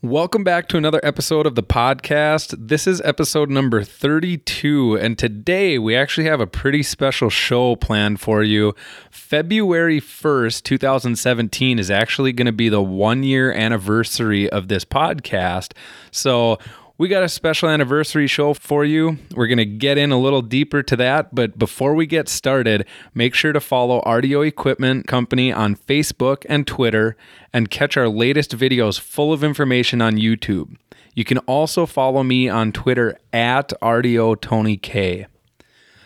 Welcome back to another episode of the podcast. This is episode number 32, and today we actually have a pretty special show planned for you. February 1st, 2017 is actually going to be the one year anniversary of this podcast. So, we got a special anniversary show for you. We're going to get in a little deeper to that, but before we get started, make sure to follow RDO Equipment Company on Facebook and Twitter and catch our latest videos full of information on YouTube. You can also follow me on Twitter at RDO Tony K.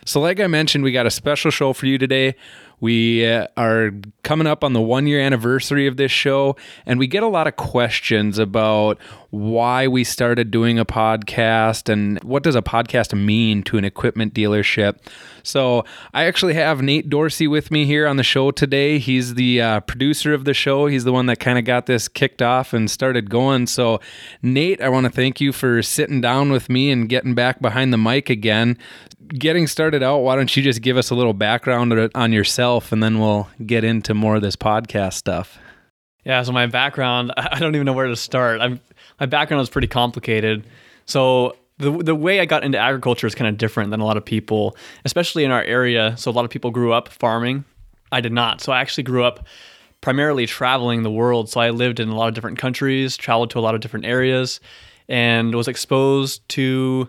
So, like I mentioned, we got a special show for you today. We uh, are coming up on the one year anniversary of this show, and we get a lot of questions about why we started doing a podcast and what does a podcast mean to an equipment dealership. So, I actually have Nate Dorsey with me here on the show today. He's the uh, producer of the show, he's the one that kind of got this kicked off and started going. So, Nate, I want to thank you for sitting down with me and getting back behind the mic again getting started out, why don't you just give us a little background on yourself and then we'll get into more of this podcast stuff? Yeah, so my background, I don't even know where to start. I'm my background is pretty complicated. So the the way I got into agriculture is kind of different than a lot of people, especially in our area. So a lot of people grew up farming. I did not. So I actually grew up primarily traveling the world. So I lived in a lot of different countries, traveled to a lot of different areas, and was exposed to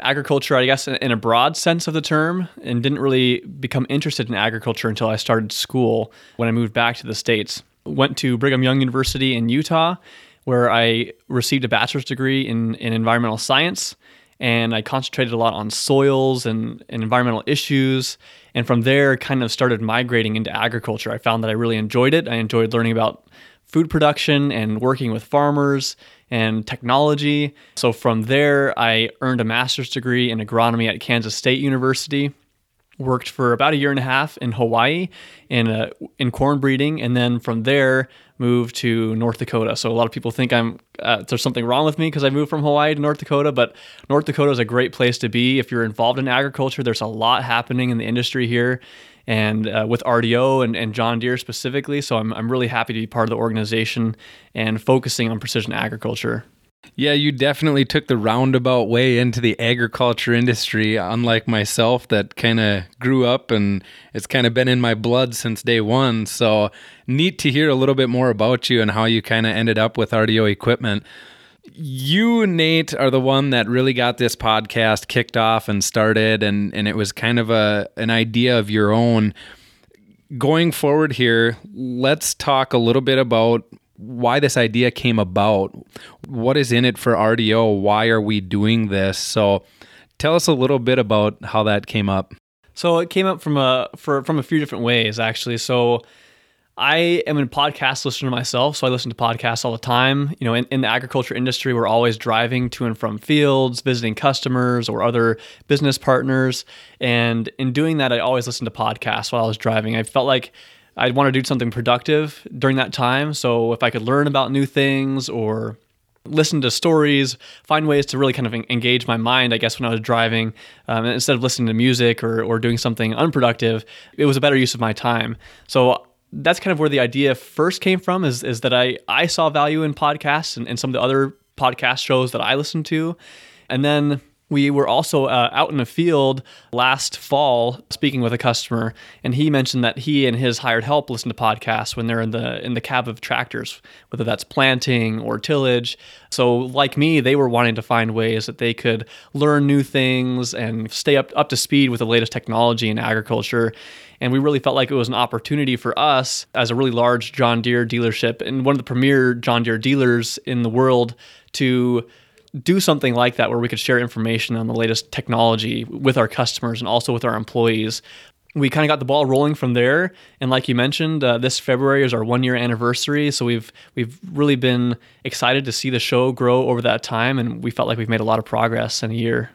agriculture, I guess, in a broad sense of the term, and didn't really become interested in agriculture until I started school when I moved back to the States. Went to Brigham Young University in Utah, where I received a bachelor's degree in, in environmental science. And I concentrated a lot on soils and, and environmental issues. And from there, kind of started migrating into agriculture. I found that I really enjoyed it. I enjoyed learning about food production and working with farmers and technology. So from there, I earned a master's degree in agronomy at Kansas State University. Worked for about a year and a half in Hawaii in in corn breeding, and then from there moved to North Dakota. So a lot of people think I'm uh, there's something wrong with me because I moved from Hawaii to North Dakota, but North Dakota is a great place to be if you're involved in agriculture. There's a lot happening in the industry here, and uh, with RDO and, and John Deere specifically. So I'm, I'm really happy to be part of the organization and focusing on precision agriculture. Yeah, you definitely took the roundabout way into the agriculture industry, unlike myself, that kind of grew up and it's kind of been in my blood since day one. So, neat to hear a little bit more about you and how you kind of ended up with RDO equipment you nate are the one that really got this podcast kicked off and started and and it was kind of a an idea of your own going forward here let's talk a little bit about why this idea came about what is in it for rdo why are we doing this so tell us a little bit about how that came up so it came up from a for, from a few different ways actually so I am a podcast listener myself, so I listen to podcasts all the time. You know, in, in, the agriculture industry, we're always driving to and from fields, visiting customers or other business partners. And in doing that, I always listen to podcasts while I was driving. I felt like I'd want to do something productive during that time. So if I could learn about new things or listen to stories, find ways to really kind of engage my mind, I guess, when I was driving, um, instead of listening to music or, or doing something unproductive, it was a better use of my time. So that's kind of where the idea first came from is, is that I, I saw value in podcasts and, and some of the other podcast shows that I listened to. And then we were also uh, out in the field last fall speaking with a customer and he mentioned that he and his hired help listen to podcasts when they're in the in the cab of tractors whether that's planting or tillage. So like me they were wanting to find ways that they could learn new things and stay up up to speed with the latest technology in agriculture. And we really felt like it was an opportunity for us as a really large John Deere dealership and one of the premier John Deere dealers in the world to do something like that where we could share information on the latest technology with our customers and also with our employees. we kind of got the ball rolling from there. And like you mentioned, uh, this February is our one year anniversary. So we've we've really been excited to see the show grow over that time, and we felt like we've made a lot of progress in a year.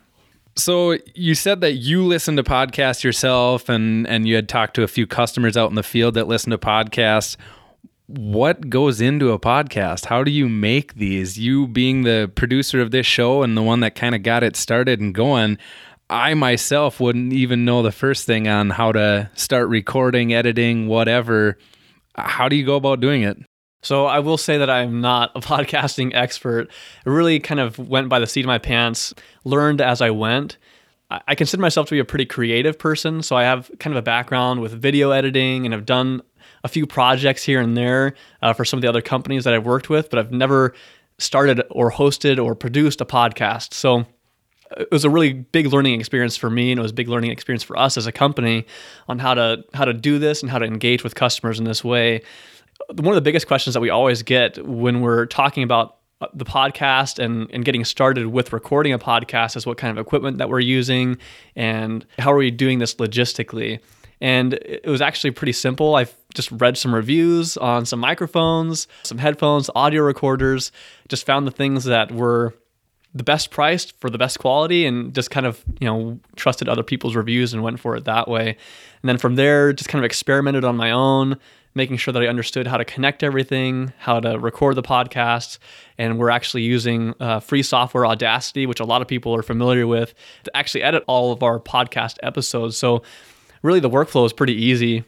So you said that you listen to podcasts yourself, and and you had talked to a few customers out in the field that listen to podcasts. What goes into a podcast? How do you make these? You being the producer of this show and the one that kind of got it started and going, I myself wouldn't even know the first thing on how to start recording, editing, whatever. How do you go about doing it? So I will say that I'm not a podcasting expert. I really kind of went by the seat of my pants, learned as I went. I consider myself to be a pretty creative person, so I have kind of a background with video editing and have done a few projects here and there uh, for some of the other companies that I've worked with, but I've never started or hosted or produced a podcast. So it was a really big learning experience for me and it was a big learning experience for us as a company on how to how to do this and how to engage with customers in this way. One of the biggest questions that we always get when we're talking about the podcast and, and getting started with recording a podcast is what kind of equipment that we're using and how are we doing this logistically. And it was actually pretty simple. I've just read some reviews on some microphones some headphones audio recorders just found the things that were the best priced for the best quality and just kind of you know trusted other people's reviews and went for it that way and then from there just kind of experimented on my own making sure that i understood how to connect everything how to record the podcast. and we're actually using uh, free software audacity which a lot of people are familiar with to actually edit all of our podcast episodes so really the workflow is pretty easy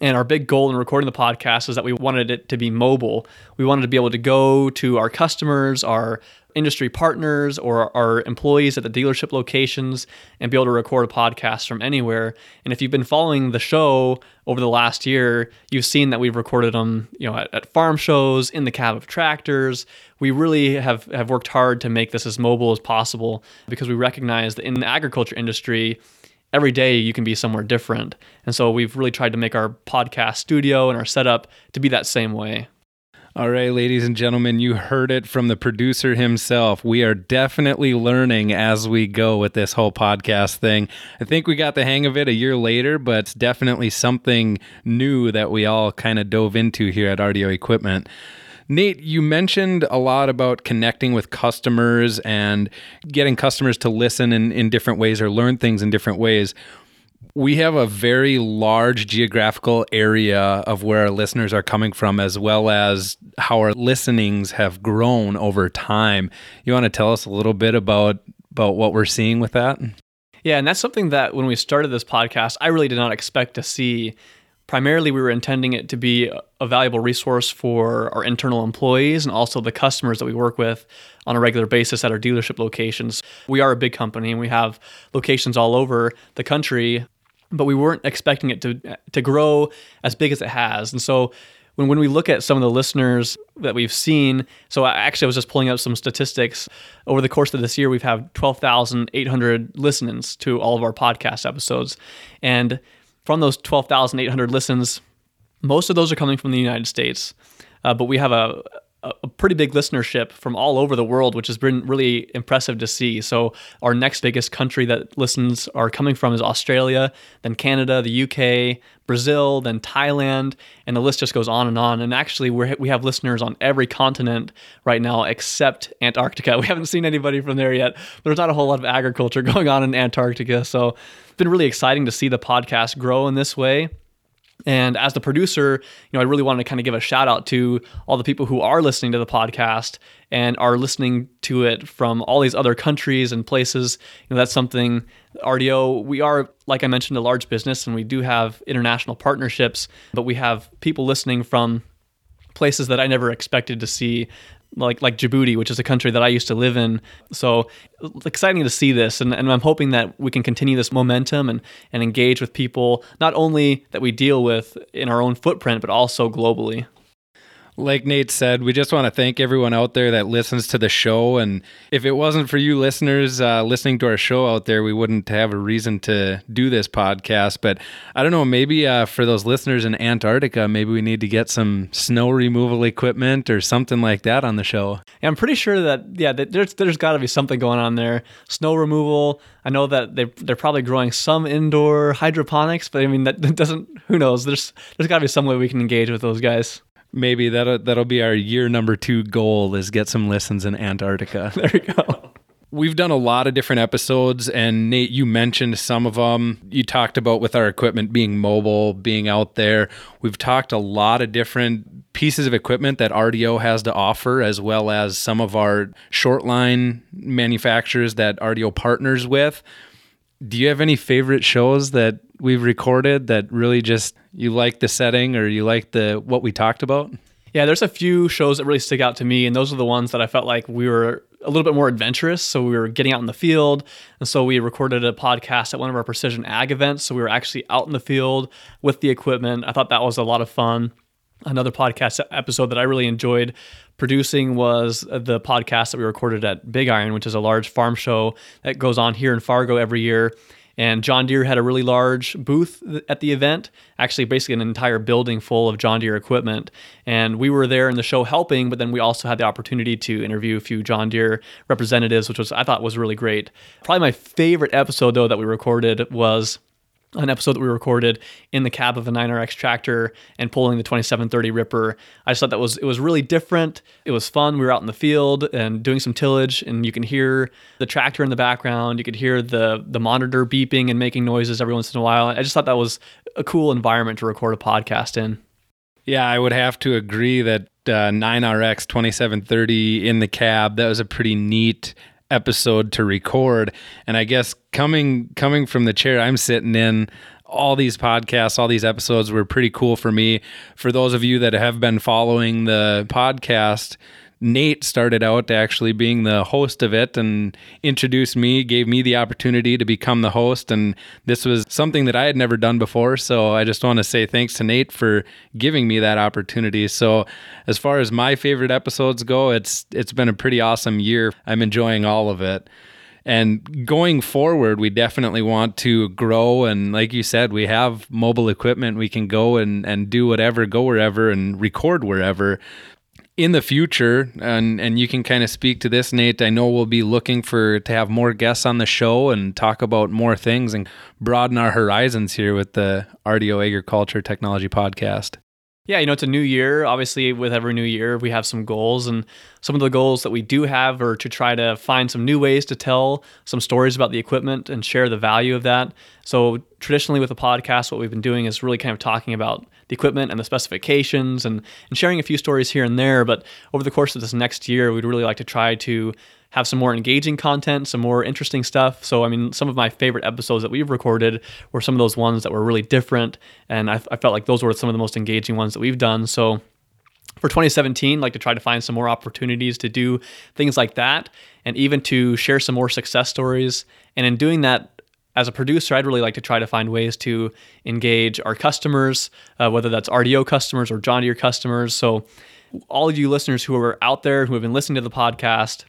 and our big goal in recording the podcast is that we wanted it to be mobile. We wanted to be able to go to our customers, our industry partners, or our employees at the dealership locations and be able to record a podcast from anywhere. And if you've been following the show over the last year, you've seen that we've recorded them, you know, at, at farm shows, in the cab of tractors. We really have, have worked hard to make this as mobile as possible because we recognize that in the agriculture industry, every day you can be somewhere different. And so we've really tried to make our podcast studio and our setup to be that same way. All right, ladies and gentlemen, you heard it from the producer himself. We are definitely learning as we go with this whole podcast thing. I think we got the hang of it a year later, but it's definitely something new that we all kind of dove into here at RDO Equipment. Nate, you mentioned a lot about connecting with customers and getting customers to listen in, in different ways or learn things in different ways. We have a very large geographical area of where our listeners are coming from, as well as how our listenings have grown over time. You want to tell us a little bit about about what we're seeing with that? Yeah, and that's something that when we started this podcast, I really did not expect to see Primarily, we were intending it to be a valuable resource for our internal employees and also the customers that we work with on a regular basis at our dealership locations. We are a big company and we have locations all over the country, but we weren't expecting it to to grow as big as it has. And so when, when we look at some of the listeners that we've seen, so I actually I was just pulling up some statistics. Over the course of this year, we've had 12,800 listenings to all of our podcast episodes. And from those 12,800 listens, most of those are coming from the United States. Uh, but we have a, a pretty big listenership from all over the world, which has been really impressive to see. So, our next biggest country that listens are coming from is Australia, then Canada, the UK, Brazil, then Thailand, and the list just goes on and on. And actually, we we have listeners on every continent right now except Antarctica. We haven't seen anybody from there yet. There's not a whole lot of agriculture going on in Antarctica. So, it's been really exciting to see the podcast grow in this way. And as the producer, you know, I really wanted to kind of give a shout out to all the people who are listening to the podcast and are listening to it from all these other countries and places. You know, that's something RDO, we are, like I mentioned, a large business and we do have international partnerships, but we have people listening from places that I never expected to see like like Djibouti, which is a country that I used to live in. So exciting to see this, and, and I'm hoping that we can continue this momentum and and engage with people not only that we deal with in our own footprint, but also globally. Like Nate said, we just want to thank everyone out there that listens to the show. And if it wasn't for you listeners uh, listening to our show out there, we wouldn't have a reason to do this podcast. But I don't know, maybe uh, for those listeners in Antarctica, maybe we need to get some snow removal equipment or something like that on the show. Yeah, I'm pretty sure that yeah, that there's there's got to be something going on there. Snow removal. I know that they they're probably growing some indoor hydroponics, but I mean that, that doesn't. Who knows? There's there's got to be some way we can engage with those guys. Maybe that'll that'll be our year number two goal is get some listens in Antarctica. There we go. We've done a lot of different episodes, and Nate, you mentioned some of them. You talked about with our equipment being mobile, being out there. We've talked a lot of different pieces of equipment that RDO has to offer, as well as some of our short line manufacturers that RDO partners with. Do you have any favorite shows that we've recorded that really just you like the setting or you like the what we talked about? Yeah, there's a few shows that really stick out to me, and those are the ones that I felt like we were a little bit more adventurous. So we were getting out in the field, and so we recorded a podcast at one of our precision ag events. So we were actually out in the field with the equipment. I thought that was a lot of fun. Another podcast episode that I really enjoyed producing was the podcast that we recorded at Big Iron, which is a large farm show that goes on here in Fargo every year. And John Deere had a really large booth at the event, actually, basically an entire building full of John Deere equipment. And we were there in the show helping, but then we also had the opportunity to interview a few John Deere representatives, which was I thought was really great. Probably my favorite episode, though, that we recorded was an episode that we recorded in the cab of a 9RX tractor and pulling the 2730 Ripper. I just thought that was it was really different. It was fun. We were out in the field and doing some tillage and you can hear the tractor in the background. You could hear the the monitor beeping and making noises every once in a while. I just thought that was a cool environment to record a podcast in. Yeah, I would have to agree that uh, 9RX 2730 in the cab, that was a pretty neat episode to record. And i guess coming coming from the chair i'm sitting in all these podcasts all these episodes were pretty cool for me. For those of you that have been following the podcast Nate started out actually being the host of it and introduced me, gave me the opportunity to become the host. And this was something that I had never done before. So I just want to say thanks to Nate for giving me that opportunity. So as far as my favorite episodes go, it's it's been a pretty awesome year. I'm enjoying all of it. And going forward, we definitely want to grow. And like you said, we have mobile equipment. We can go and, and do whatever, go wherever, and record wherever in the future, and and you can kind of speak to this, Nate. I know we'll be looking for to have more guests on the show and talk about more things and broaden our horizons here with the RDO Agriculture Technology Podcast. Yeah, you know, it's a new year. Obviously, with every new year, we have some goals. And some of the goals that we do have are to try to find some new ways to tell some stories about the equipment and share the value of that. So, traditionally, with the podcast, what we've been doing is really kind of talking about the equipment and the specifications and, and sharing a few stories here and there. But over the course of this next year, we'd really like to try to have some more engaging content, some more interesting stuff. So, I mean, some of my favorite episodes that we've recorded were some of those ones that were really different. And I, I felt like those were some of the most engaging ones that we've done. So, for 2017, like to try to find some more opportunities to do things like that and even to share some more success stories. And in doing that, as a producer, I'd really like to try to find ways to engage our customers, uh, whether that's RDO customers or John Deere customers. So, all of you listeners who are out there who have been listening to the podcast,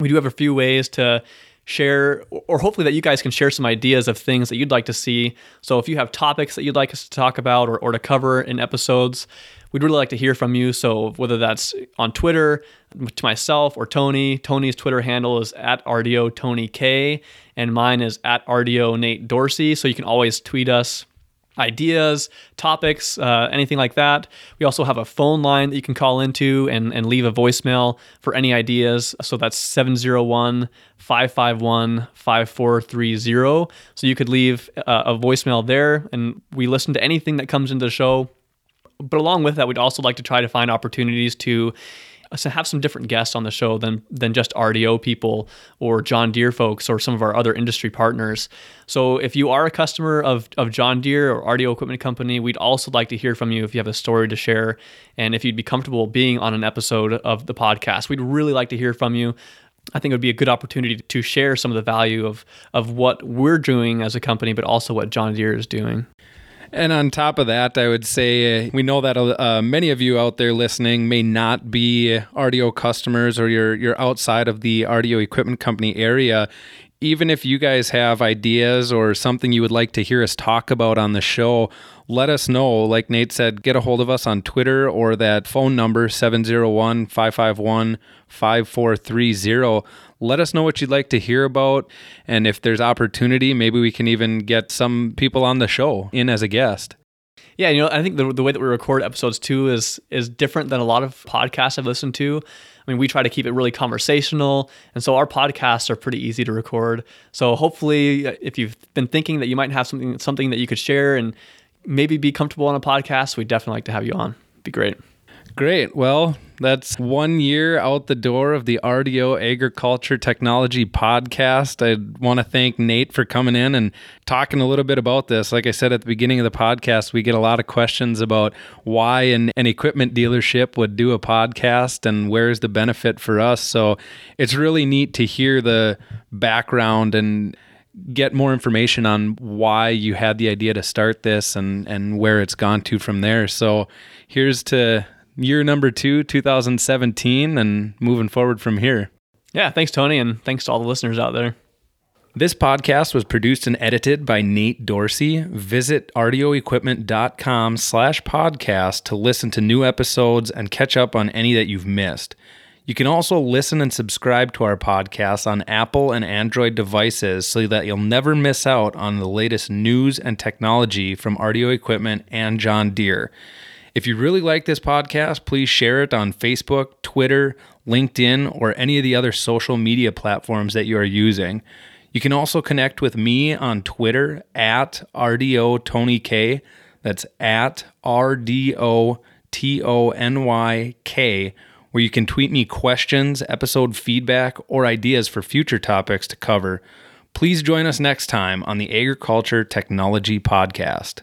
we do have a few ways to share, or hopefully that you guys can share some ideas of things that you'd like to see. So if you have topics that you'd like us to talk about or, or to cover in episodes, we'd really like to hear from you. So whether that's on Twitter to myself or Tony, Tony's Twitter handle is at RDO Tony K, and mine is at RDO Nate Dorsey. So you can always tweet us ideas, topics, uh, anything like that. We also have a phone line that you can call into and, and leave a voicemail for any ideas. So that's 701 551 5430. So you could leave uh, a voicemail there and we listen to anything that comes into the show. But along with that, we'd also like to try to find opportunities to uh, to have some different guests on the show than than just RDO people or John Deere folks or some of our other industry partners. So if you are a customer of, of John Deere or RDO Equipment Company, we'd also like to hear from you if you have a story to share and if you'd be comfortable being on an episode of the podcast. We'd really like to hear from you. I think it would be a good opportunity to share some of the value of of what we're doing as a company, but also what John Deere is doing. And on top of that, I would say uh, we know that uh, many of you out there listening may not be RDO customers or you're you're outside of the RDO equipment company area. Even if you guys have ideas or something you would like to hear us talk about on the show, let us know. Like Nate said, get a hold of us on Twitter or that phone number 701 551 5430 let us know what you'd like to hear about. And if there's opportunity, maybe we can even get some people on the show in as a guest. Yeah, you know, I think the, the way that we record episodes too is is different than a lot of podcasts I've listened to. I mean, we try to keep it really conversational, and so our podcasts are pretty easy to record. So hopefully, uh, if you've been thinking that you might have something something that you could share and maybe be comfortable on a podcast, we'd definitely like to have you on. Be great. Great. Well, that's one year out the door of the RDO Agriculture Technology podcast. I want to thank Nate for coming in and talking a little bit about this. Like I said at the beginning of the podcast, we get a lot of questions about why an, an equipment dealership would do a podcast and where's the benefit for us. So it's really neat to hear the background and get more information on why you had the idea to start this and and where it's gone to from there. So here's to year number two, 2017, and moving forward from here. Yeah, thanks, Tony, and thanks to all the listeners out there. This podcast was produced and edited by Nate Dorsey. Visit rdoequipment.com slash podcast to listen to new episodes and catch up on any that you've missed. You can also listen and subscribe to our podcast on Apple and Android devices so that you'll never miss out on the latest news and technology from RDO Equipment and John Deere. If you really like this podcast, please share it on Facebook, Twitter, LinkedIn, or any of the other social media platforms that you are using. You can also connect with me on Twitter at RDO Tony K. That's at RDO T O N Y K, where you can tweet me questions, episode feedback, or ideas for future topics to cover. Please join us next time on the Agriculture Technology Podcast.